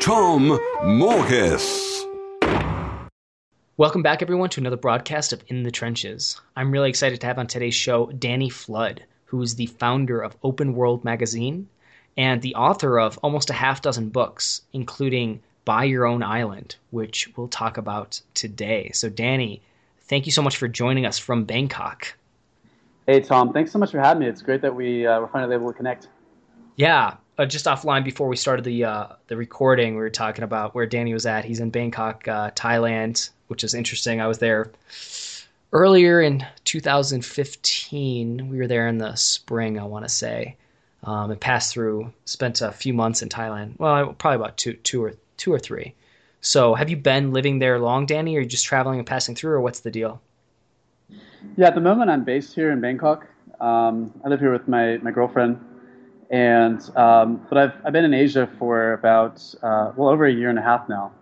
Tom Morkes. Welcome back, everyone, to another broadcast of In the Trenches. I'm really excited to have on today's show Danny Flood, who is the founder of Open World Magazine and the author of almost a half dozen books, including Buy Your Own Island, which we'll talk about today. So, Danny, thank you so much for joining us from Bangkok. Hey, Tom. Thanks so much for having me. It's great that we uh, were finally able to connect. Yeah, uh, just offline before we started the uh, the recording, we were talking about where Danny was at. He's in Bangkok, uh, Thailand, which is interesting. I was there earlier in 2015. We were there in the spring, I want to say, um, and passed through. Spent a few months in Thailand. Well, probably about two, two or two or three. So, have you been living there long, Danny, or are you just traveling and passing through, or what's the deal? Yeah, at the moment I'm based here in Bangkok. Um, I live here with my, my girlfriend and um, but I've I've been in Asia for about uh, well over a year and a half now.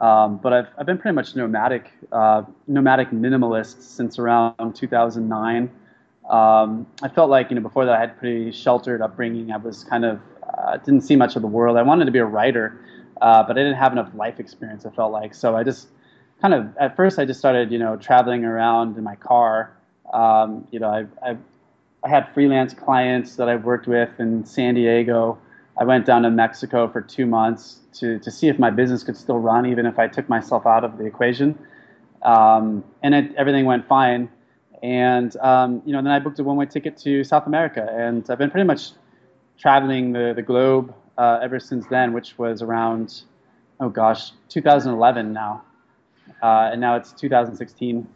Um, but I've I've been pretty much nomadic uh, nomadic minimalist since around 2009. Um, I felt like you know before that I had pretty sheltered upbringing. I was kind of uh, didn't see much of the world. I wanted to be a writer, uh, but I didn't have enough life experience. I felt like so I just kind of at first I just started you know traveling around in my car. Um, you know I I I had freelance clients that I've worked with in San Diego. I went down to Mexico for two months to, to see if my business could still run, even if I took myself out of the equation. Um, and it, everything went fine. And um, you know, then I booked a one-way ticket to South America, and I've been pretty much traveling the, the globe uh, ever since then, which was around, oh gosh, 2011 now, uh, and now it's 2016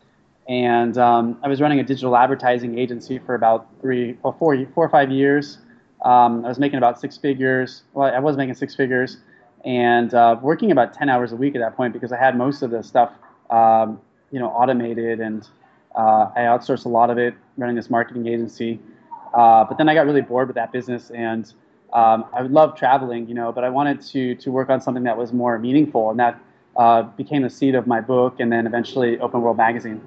and um, I was running a digital advertising agency for about three, well, four, four or five years. Um, I was making about six figures. Well, I was making six figures, and uh, working about ten hours a week at that point because I had most of the stuff, um, you know, automated, and uh, I outsourced a lot of it, running this marketing agency. Uh, but then I got really bored with that business, and um, I would love traveling, you know, but I wanted to to work on something that was more meaningful, and that uh, became the seed of my book, and then eventually Open World Magazine.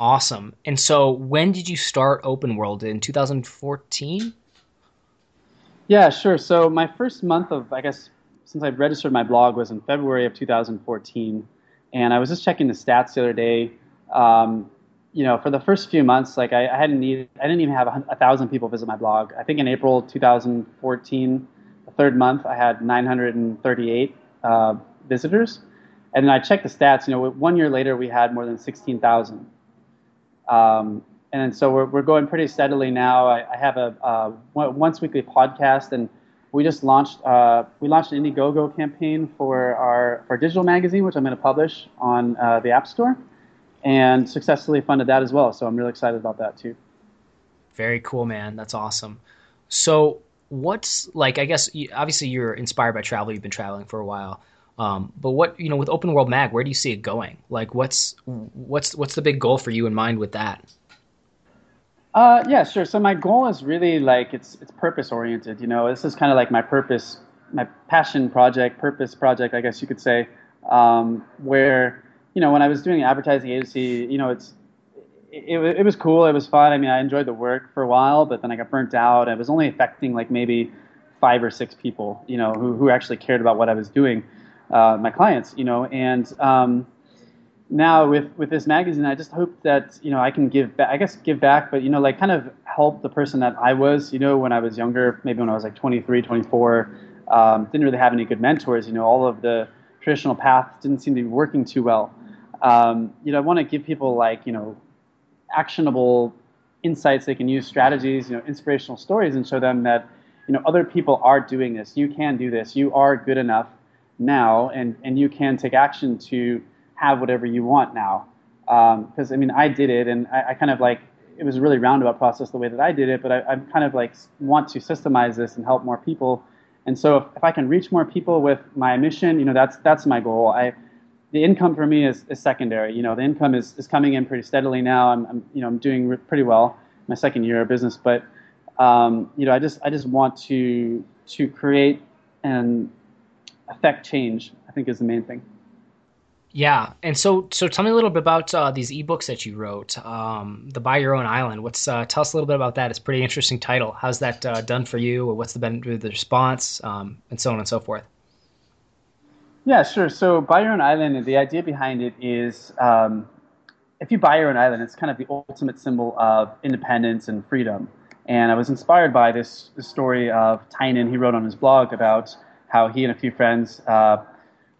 Awesome. And so, when did you start Open World in 2014? Yeah, sure. So, my first month of, I guess, since I registered my blog was in February of 2014. And I was just checking the stats the other day. Um, you know, for the first few months, like I, I hadn't needed, I didn't even have a, a, thousand people visit my blog. I think in April 2014, the third month, I had 938 uh, visitors. And then I checked the stats. You know, one year later, we had more than 16,000. Um, and so we're, we're going pretty steadily now. I, I have a uh, once weekly podcast, and we just launched uh, we launched an Indiegogo campaign for our for digital magazine, which I'm going to publish on uh, the App Store, and successfully funded that as well. So I'm really excited about that too. Very cool, man. That's awesome. So what's like? I guess obviously you're inspired by travel. You've been traveling for a while. Um, but what you know with Open World Mag, where do you see it going? Like, what's what's what's the big goal for you in mind with that? Uh, yeah, sure. So my goal is really like it's it's purpose oriented. You know, this is kind of like my purpose, my passion project, purpose project, I guess you could say. Um, where you know when I was doing advertising agency, you know, it's it, it, it was cool. It was fun. I mean, I enjoyed the work for a while, but then I got burnt out. It was only affecting like maybe five or six people, you know, who who actually cared about what I was doing uh, my clients, you know, and um, now with with this magazine, I just hope that you know I can give back. I guess give back, but you know, like kind of help the person that I was, you know, when I was younger, maybe when I was like 23, 24, um, didn't really have any good mentors. You know, all of the traditional paths didn't seem to be working too well. Um, you know, I want to give people like you know actionable insights they can use, strategies, you know, inspirational stories, and show them that you know other people are doing this. You can do this. You are good enough now, and, and you can take action to have whatever you want now. Because um, I mean, I did it, and I, I, kind of like it was a really roundabout process the way that I did it. But I, I kind of like want to systemize this and help more people. And so if, if I can reach more people with my mission, you know, that's that's my goal. I the income for me is, is secondary. You know, the income is, is coming in pretty steadily now. I'm, I'm you know I'm doing pretty well my second year of business, but um, you know I just I just want to to create and affect change. I think is the main thing. Yeah, and so so tell me a little bit about uh, these ebooks that you wrote, um, the Buy Your Own Island. What's uh, tell us a little bit about that? It's a pretty interesting title. How's that uh, done for you? Or what's the been the response, um, and so on and so forth. Yeah, sure. So Buy Your Own Island, the idea behind it is um, if you buy your own island, it's kind of the ultimate symbol of independence and freedom. And I was inspired by this, this story of Tynan. He wrote on his blog about how he and a few friends uh,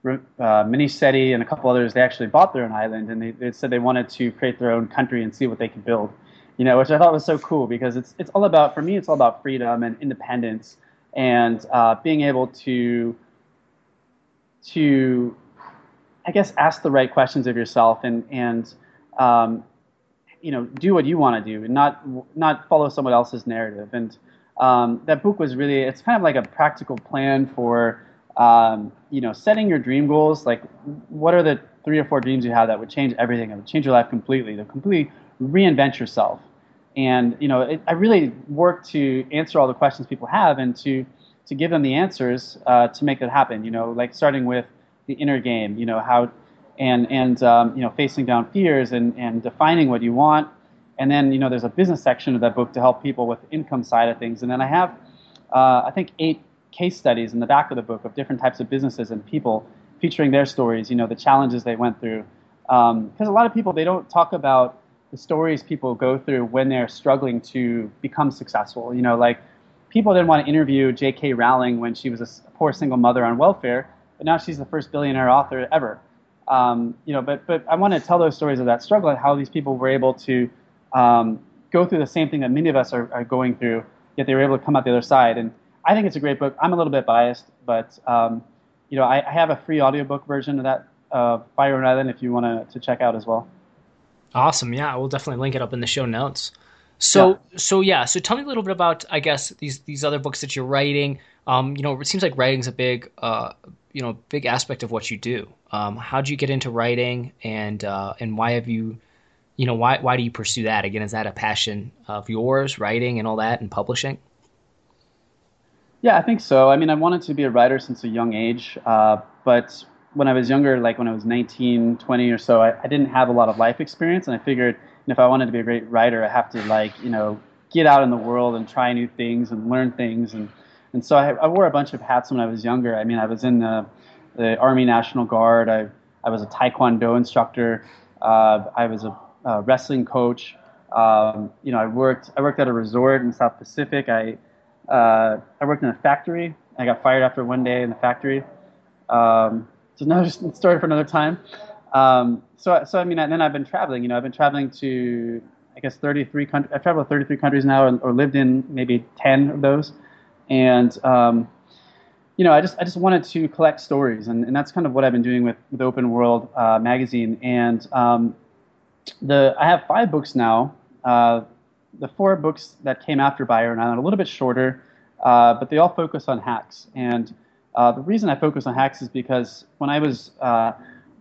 uh, and a couple others, they actually bought their own island and they, they, said they wanted to create their own country and see what they could build. You know, which I thought was so cool because it's it's all about for me it's all about freedom and independence and uh, being able to to I guess ask the right questions of yourself and and um, you know do what you want to do and not not follow someone else's narrative and um, that book was really it's kind of like a practical plan for um, you know, setting your dream goals. Like, what are the three or four dreams you have that would change everything? That would change your life completely. To completely reinvent yourself. And you know, it, I really work to answer all the questions people have and to to give them the answers uh, to make that happen. You know, like starting with the inner game. You know how, and and um, you know, facing down fears and and defining what you want. And then you know, there's a business section of that book to help people with the income side of things. And then I have, uh, I think, eight case studies in the back of the book of different types of businesses and people featuring their stories, you know, the challenges they went through. Because um, a lot of people, they don't talk about the stories people go through when they're struggling to become successful. You know, like people didn't want to interview J.K. Rowling when she was a poor single mother on welfare, but now she's the first billionaire author ever. Um, you know, but but I want to tell those stories of that struggle and how these people were able to um, go through the same thing that many of us are, are going through, yet they were able to come out the other side. And I think it's a great book. I'm a little bit biased, but um, you know, I, I, have a free audiobook version of that uh, Your Own Island if you want to check out as well. Awesome. Yeah, we'll definitely link it up in the show notes. So yeah. so yeah, so tell me a little bit about I guess these these other books that you're writing. Um, you know, it seems like writing's a big uh, you know big aspect of what you do. Um, how did you get into writing, and uh, and why have you, you know, why why do you pursue that? Again, is that a passion of yours, writing and all that, and publishing? Yeah, I think so. I mean, I wanted to be a writer since a young age, uh, but when I was younger, like when I was 19, 20 or so, I, I didn't have a lot of life experience, and I figured if I wanted to be a great writer, I have to like you know get out in the world and try new things and learn things, and and so I, I wore a bunch of hats when I was younger. I mean, I was in the the Army National Guard. I I was a Taekwondo instructor. Uh, I was a, a wrestling coach. Um, you know, I worked I worked at a resort in South Pacific. I uh, I worked in a factory. I got fired after one day in the factory. Um, so another story for another time. Um, so, so I mean, and then I've been traveling. You know, I've been traveling to, I guess, 33 countries. I've traveled 33 countries now, or, or, lived in maybe 10 of those. And um, you know, I just I just wanted to collect stories, and, and that's kind of what I've been doing with, with Open World uh, magazine. And um, the I have five books now. Uh, the four books that came after Own Island, a little bit shorter, uh, but they all focus on hacks. And uh, the reason I focus on hacks is because when I was uh,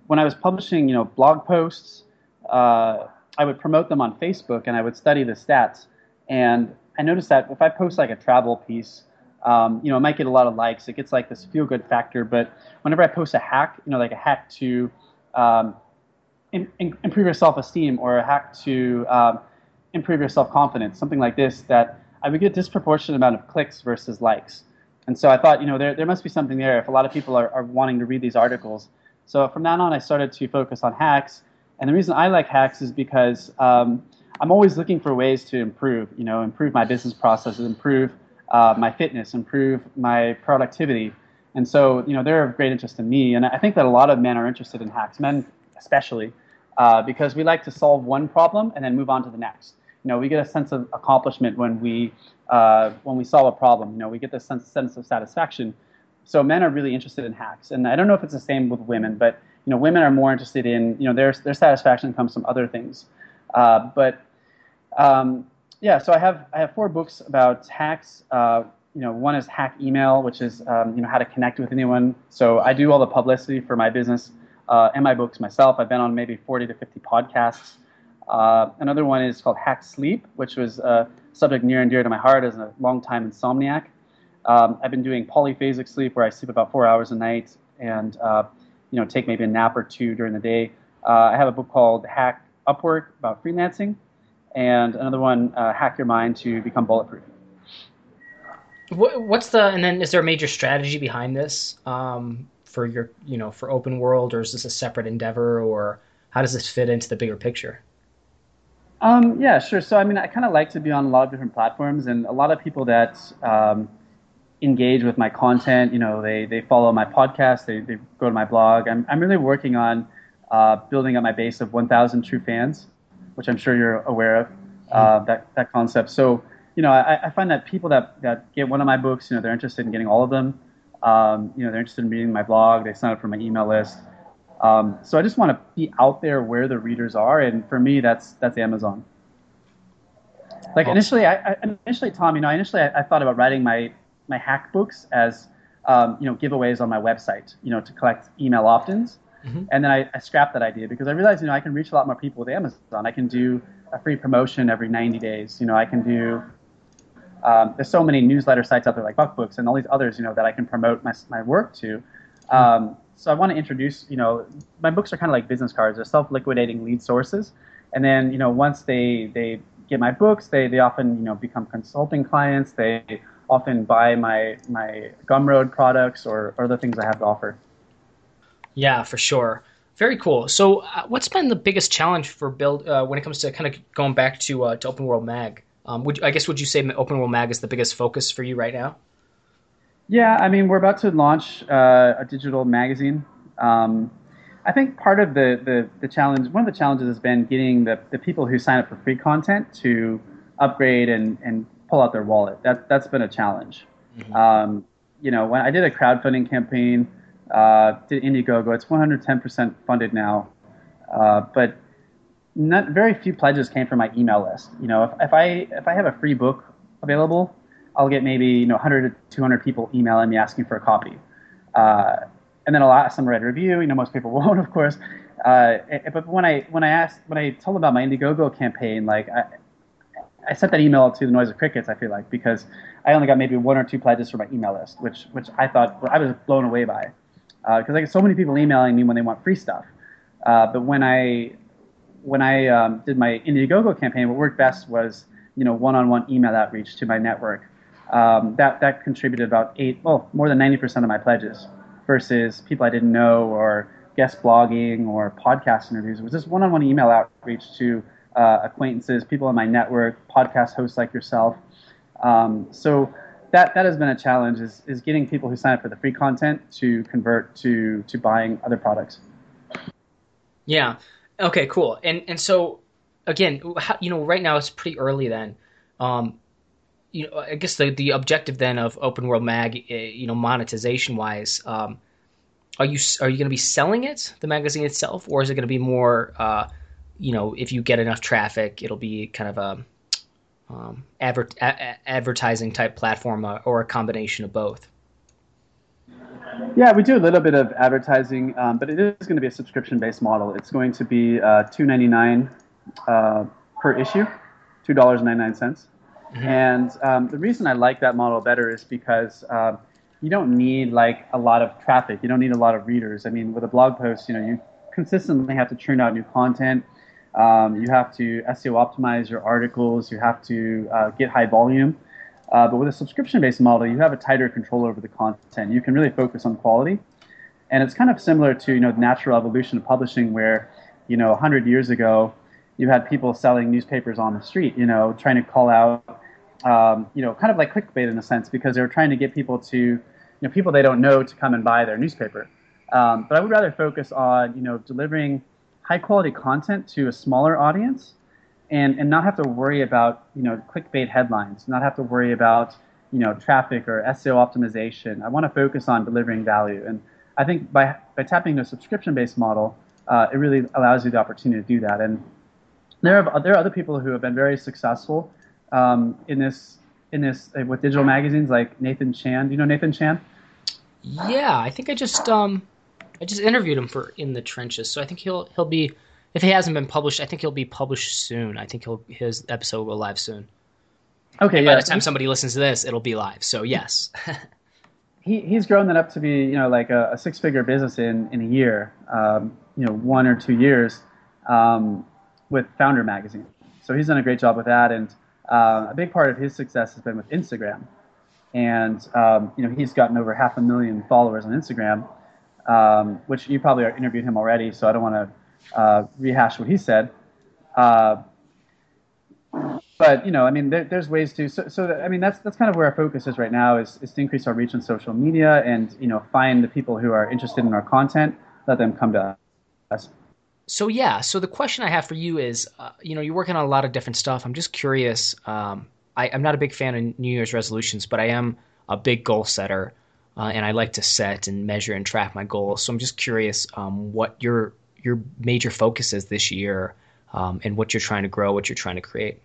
when I was publishing, you know, blog posts, uh, I would promote them on Facebook and I would study the stats. And I noticed that if I post like a travel piece, um, you know, it might get a lot of likes. It gets like this feel good factor. But whenever I post a hack, you know, like a hack to um, in, in, improve your self esteem or a hack to um, improve your self confidence, something like this, that I would get a disproportionate amount of clicks versus likes. And so I thought, you know, there, there must be something there if a lot of people are, are wanting to read these articles. So from then on, I started to focus on hacks. And the reason I like hacks is because um, I'm always looking for ways to improve, you know, improve my business processes, improve uh, my fitness, improve my productivity. And so, you know, they're of great interest to me. And I think that a lot of men are interested in hacks, men especially, uh, because we like to solve one problem and then move on to the next you know, we get a sense of accomplishment when we uh, when we solve a problem. You know, we get this sense sense of satisfaction. So men are really interested in hacks, and I don't know if it's the same with women, but you know, women are more interested in you know their their satisfaction comes from other things. Uh, but um, yeah, so I have I have four books about hacks. Uh, you know, one is hack email, which is um, you know how to connect with anyone. So I do all the publicity for my business uh, and my books myself. I've been on maybe 40 to 50 podcasts. Uh, another one is called Hack Sleep, which was a subject near and dear to my heart as a long-time insomniac. Um, I've been doing polyphasic sleep, where I sleep about four hours a night and uh, you know take maybe a nap or two during the day. Uh, I have a book called Hack Upwork about freelancing, and another one, uh, Hack Your Mind to Become Bulletproof. What's the and then is there a major strategy behind this um, for your you know for open world or is this a separate endeavor or how does this fit into the bigger picture? Um, yeah, sure. So I mean, I kind of like to be on a lot of different platforms, and a lot of people that um, engage with my content, you know, they they follow my podcast, they they go to my blog. I'm I'm really working on uh, building up my base of 1,000 true fans, which I'm sure you're aware of uh, mm-hmm. that that concept. So you know, I, I, find that people that, that get one of my books, you know, they're interested in getting all of them. Um, you know, they're interested in reading my blog. They sign up for my email list. Um, so I just want to be out there where the readers are, and for me, that's that's Amazon. Like initially, I, I initially Tom, you know, initially I, I, thought about writing my my hack books as um, you know giveaways on my website, you know, to collect email opt-ins. Mm-hmm. And then I, I scrapped that idea because I realized, you know, I can reach a lot more people with Amazon. I can do a free promotion every 90 days. You know, I can do um, there's so many newsletter sites out there like BuckBooks and all these others, you know, that I can promote my, my work to. Um, so I want to introduce, you know, my books are kind of like business cards. They're self-liquidating lead sources. And then, you know, once they, they get my books, they, they often, you know, become consulting clients. They often buy my, my Gumroad products or, other things I have to offer. Yeah, for sure. Very cool. So, uh, what's been the biggest challenge for build uh, when it comes to kind of going back to uh, to Open World Mag? Um, would I guess would you say Open World Mag is the biggest focus for you right now? Yeah, I mean we're about to launch uh, a digital magazine. Um, I think part of the, the, the challenge, one of the challenges has been getting the, the people who sign up for free content to upgrade and, and pull out their wallet. That that's been a challenge. Mm-hmm. Um, you know, when I did a crowdfunding campaign, uh, did Indiegogo, it's 110% funded now, uh, but not very few pledges came from my email list. You know, if, if I if I have a free book available, I'll get maybe you know 100 to 200 people emailing me asking for a copy, uh, and then I'll ask them to a review. You know, most people won't, of course. Uh, but when I when I asked when I told about my Indiegogo campaign, like I, I sent that email to the Noise of Crickets. I feel like because I only got maybe one or two pledges from my email list, which which I thought I was blown away by, because uh, I get so many people emailing me when they want free stuff. Uh, but when I when I um, did my Indiegogo campaign, what worked best was you know one-on-one email outreach to my network. Um, that that contributed about eight, well, more than 90% of my pledges, versus people I didn't know or guest blogging or podcast interviews. It was just one-on-one email outreach to uh, acquaintances, people in my network, podcast hosts like yourself. Um, so that that has been a challenge is, is getting people who sign up for the free content to convert to to buying other products. Yeah. Okay, cool. And and so again, you know, right now it's pretty early. Then, um, you know, I guess the the objective then of Open World Mag, eh, you know, monetization wise, um, are you are you going to be selling it, the magazine itself, or is it going to be more, uh, you know, if you get enough traffic, it'll be kind of a um, adver- a- advertising type platform uh, or a combination of both? Yeah, we do a little bit of advertising, um, but it is going to be a subscription-based model. It's going to be uh, two ninety nine uh, per issue, two dollars ninety nine cents. Mm-hmm. And um, the reason I like that model better is because uh, you don't need like a lot of traffic. You don't need a lot of readers. I mean, with a blog post, you know, you consistently have to churn out new content. Um, you have to SEO optimize your articles. You have to uh, get high volume. Uh, but with a subscription-based model, you have a tighter control over the content. You can really focus on quality, and it's kind of similar to you know the natural evolution of publishing, where you know 100 years ago, you had people selling newspapers on the street, you know, trying to call out, um, you know, kind of like clickbait in a sense, because they were trying to get people to, you know, people they don't know to come and buy their newspaper. Um, but I would rather focus on you know delivering high quality content to a smaller audience and, and not have to worry about you know clickbait headlines, not have to worry about you know traffic or SEO optimization. I want to focus on delivering value, and I think by by tapping a subscription-based model, uh, it really allows you the opportunity to do that. And there are there are other people who have been very successful um, in this in this uh, with digital magazines like Nathan Chan. Do you know Nathan Chan? Yeah, I think I just um I just interviewed him for In the Trenches, so I think he'll he'll be if he hasn't been published, I think he'll be published soon. I think he'll his episode will go live soon. Okay, And yeah. by the time somebody listens to this, it'll be live. So yes. he, he's grown that up to be you know like a, a six figure business in in a year, um, you know one or two years, um, with Foundr Magazine. So he's done a great job with that, and uh, a big part of his success has been with Instagram, and um, you know he's gotten over half a million followers on Instagram, um, which you probably interviewed him already, so I don't want to uh, rehash what he said. Uh, but you know, I mean, there, there's ways to. So, so that, I mean, that's that's kind of where our focus is right now is, is to increase our reach on social media and you know find the people who are interested in our content, let them come to us. So yeah, so the question I have for you is, uh, you know, you're working on a lot of different stuff. I'm just curious. Um, I, I'm not a big fan of New Year's resolutions, but I am a big goal setter, uh, and I like to set and measure and track my goals. So I'm just curious um, what your your major focus is this year, um, and what you're trying to grow, what you're trying to create.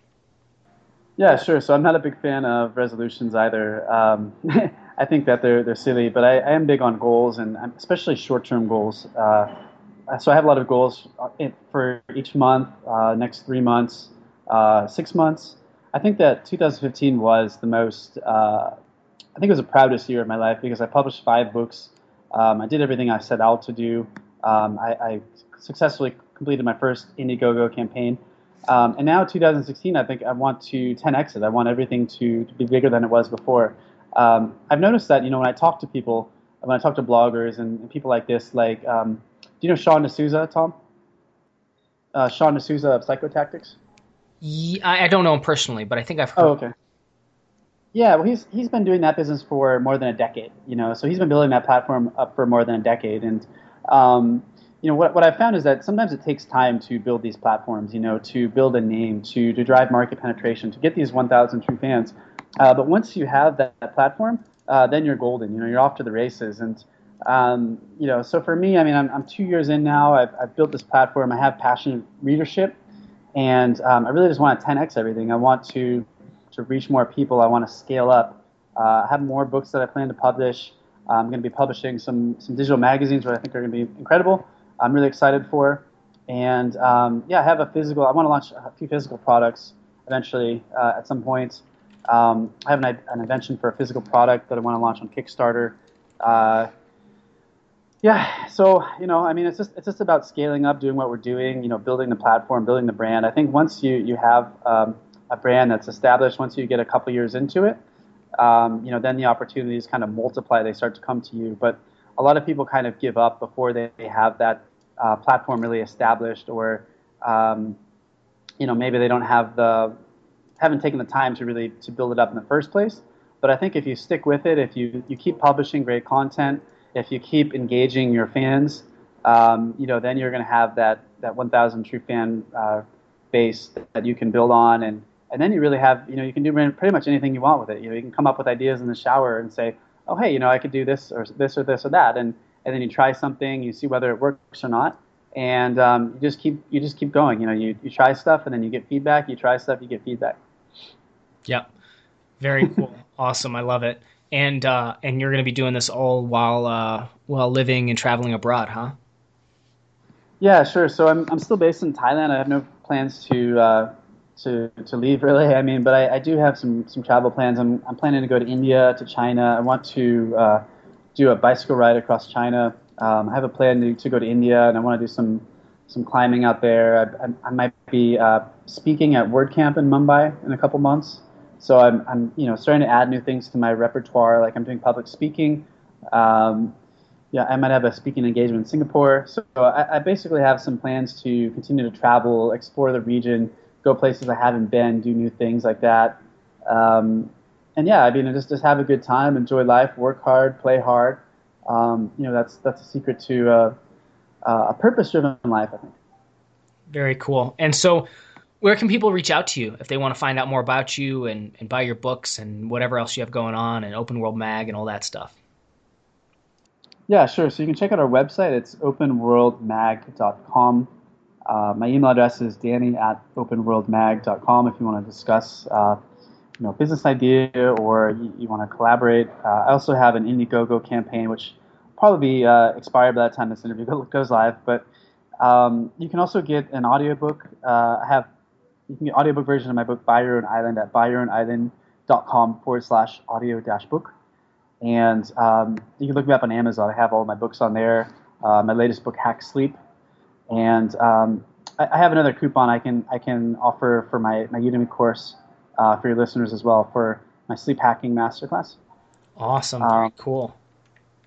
Yeah, sure. So I'm not a big fan of resolutions either. Um, I think that they're they're silly, but I, I am big on goals and especially short-term goals. Uh, so I have a lot of goals uh, for each month, uh, next three months, uh, six months. I think that 2015 was the most. Uh, I think it was the proudest year of my life because I published five books. Um, I did everything I set out to do. Um, I, I successfully completed my first Indiegogo campaign. Um, and now 2016, I think I want to 10x it. I want everything to, to be bigger than it was before. Um, I've noticed that, you know, when I talk to people, when I talk to bloggers and, and people like this, like, um, do you know Sean D'Souza, Tom? Uh, Sean D'Souza of Psychotactics? Yeah, I, I don't know him personally, but I think I've heard. Oh, okay. Yeah, well, he's he's been doing that business for more than a decade. You know, so he's been building that platform up for more than a decade. And um, you know, what what I've found is that sometimes it takes time to build these platforms. You know, to build a name, to to drive market penetration, to get these 1,000 true fans. Uh, but once you have that, that platform, uh, then you're golden. You know, you're off to the races. And um, you know, so for me, I mean, I'm I'm two years in now. I've I've built this platform. I have passionate readership, and um, I really just want to 10x everything. I want to to reach more people. I want to scale up. Uh, I have more books that I plan to publish. I'm going to be publishing some some digital magazines, which I think are going to be incredible. I'm really excited for, and um, yeah, I have a physical. I want to launch a few physical products eventually uh, at some point. Um, I have an, an invention for a physical product that I want to launch on Kickstarter. Uh, yeah, so you know, I mean, it's just it's just about scaling up, doing what we're doing. You know, building the platform, building the brand. I think once you you have um, a brand that's established, once you get a couple years into it, um, you know, then the opportunities kind of multiply. They start to come to you. But a lot of people kind of give up before they, have that uh, platform really established, or um, you know, maybe they don't have the haven't taken the time to really to build it up in the first place. But I think if you stick with it, if you you keep publishing great content, if you keep engaging your fans, um, you know, then you're going to have that that 1,000 true fan uh, base that you can build on, and and then you really have, you know, you can do pretty much anything you want with it. You know, you can come up with ideas in the shower and say, oh, hey, you know, I could do this or this or this or that, and and then you try something, you see whether it works or not, and um, you just keep you just keep going. You know, you you try stuff and then you get feedback. You try stuff, you get feedback. Yep. Very cool. awesome. I love it. And uh, and you're going to be doing this all while uh, while living and traveling abroad, huh? Yeah, sure. So I'm I'm still based in Thailand. I have no plans to uh, to to leave really. I mean, but I, I do have some some travel plans. I'm I'm planning to go to India, to China. I want to uh, do a bicycle ride across China. Um, I have a plan to, to go to India, and I want to do some some climbing out there. I, I, I might be uh, speaking at WordCamp in Mumbai in a couple months. So I'm I'm you know starting to add new things to my repertoire. Like I'm doing public speaking. Um, yeah, I might have a speaking engagement in Singapore. So I, I, basically have some plans to continue to travel, explore the region, go places I haven't been, do new things like that. Um, and yeah, I mean, just just have a good time, enjoy life, work hard, play hard. Um, you know, that's that's a secret to uh, uh, a purpose-driven life, I think. Very cool. And so, where can people reach out to you if they want to find out more about you and, and buy your books and whatever else you have going on and Open World Mag and all that stuff? Yeah, sure. So you can check out our website. It's openworldmag.com. Uh, my email address is danny at openworldmag.com if you want to discuss uh, you know business idea or you, you want to collaborate. Uh, I also have an Indiegogo campaign, which probably be uh, expired by the time this interview goes live. But um, you can also get an audiobook. Uh, I have you can get audiobook version of my book Buy Your Own Island at buyyourown.island.com forward slash audio dash book. And um, you can look me up on Amazon. I have all my books on there. Uh, my latest book, Hack Sleep. And um, I, I, have another coupon I can I can offer for my, my Udemy course uh, for your listeners as well for my sleep hacking masterclass. Awesome. Um, cool.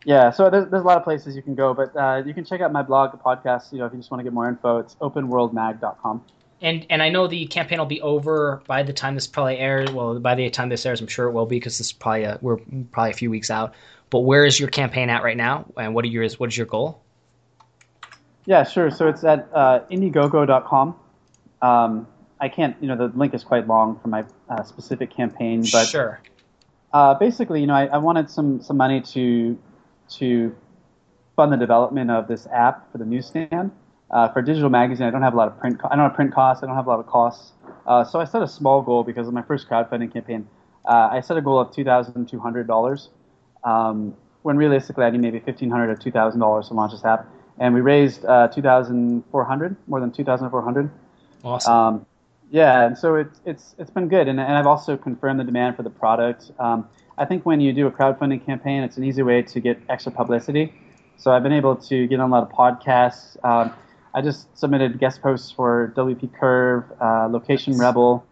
Yeah, so there's, there's a lot of places you can go, but uh, you can check out my blog, the podcast. You know, if you just want to get more info, it's openworldmag.com. And and I know the campaign will be over by the time this probably airs. Well, by the time this airs, I'm sure it will be because this is probably a, we're probably a few weeks out. But where is your campaign at right now, and what are your what is your goal? Yeah, sure. So it's at uh, Indiegogo.com. Um, I can't, you know, the link is quite long for my uh, specific campaign, but sure. Uh, basically, you know, I, I, wanted some some money to to fund the development of this app for the newsstand. Uh, for digital magazine, I don't have a lot of print. Co- I don't have print costs. I don't have a lot of costs. Uh, so I set a small goal because of my first crowdfunding campaign. Uh, I set a goal of two thousand two hundred dollars, um, when realistically I need maybe fifteen hundred or two thousand dollars to launch this app. And we raised uh, two thousand four hundred, more than two thousand four hundred. Awesome. Um, yeah, and so it's it's it's been good, and, and I've also confirmed the demand for the product. Um, I think when you do a crowdfunding campaign, it's an easy way to get extra publicity. So I've been able to get on a lot of podcasts. Um, I just submitted guest posts for WP Curve, uh, Location Rebel.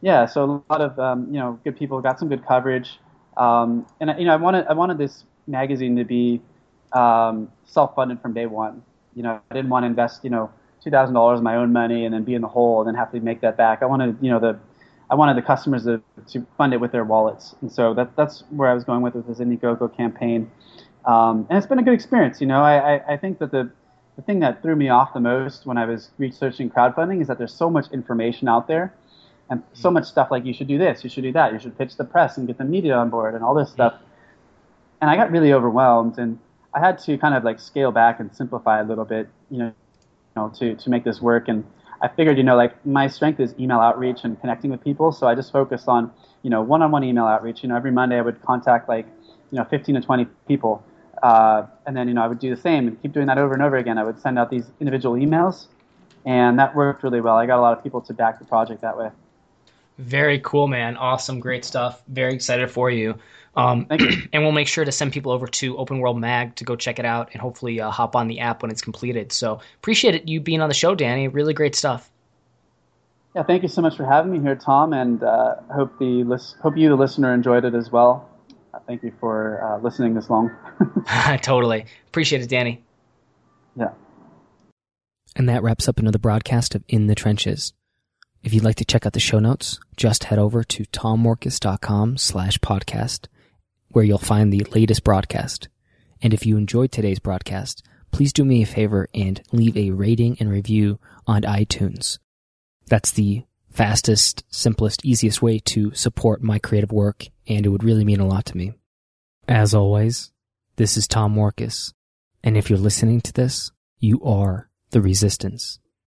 Yeah, so a lot of um, you know good people got some good coverage, um, and you know I wanted I wanted this magazine to be um, self-funded from day one. You know I didn't want to invest you know two thousand dollars of my own money and then be in the hole and then have to make that back. I wanted you know the I wanted the customers to, to fund it with their wallets, and so that, that's where I was going with with this Indiegogo campaign. Um, and it's been a good experience. You know, I, I, I think that the the thing that threw me off the most when I was researching crowdfunding is that there's so much information out there and so mm-hmm. much stuff like you should do this, you should do that, you should pitch the press and get the media on board and all this stuff. And I got really overwhelmed and I had to kind of like scale back and simplify a little bit, you know, you know to, to make this work. And I figured, you know, like my strength is email outreach and connecting with people. So I just focused on, you know, one-on-one email outreach. You know, every Monday I would contact like, you know, 15 to 20 people uh, and then, you know, I would do the same and keep doing that over and over again. I would send out these individual emails, and that worked really well. I got a lot of people to back the project that way. Very cool, man. Awesome, great stuff. Very excited for you. Um, Thank you. And we'll make sure to send people over to Open World Mag to go check it out and hopefully uh, hop on the app when it's completed. So appreciate it you being on the show, Danny. Really great stuff. Yeah, thank you so much for having me here, Tom, and uh, hope the hope you, the listener, enjoyed it as well thank you for uh, listening this long. totally. Appreciate it, Danny. Yeah. And that wraps up another broadcast of In the Trenches. If you'd like to check out the show notes, just head over to tommorkes.com slash podcast, where you'll find the latest broadcast. And if you enjoyed today's broadcast, please do me a favor and leave a rating and review on iTunes. That's the fastest, simplest, easiest way to support my creative work, and it would really mean a lot to me. As always, this is Tom Morkes, and if you're listening to this, you are the resistance.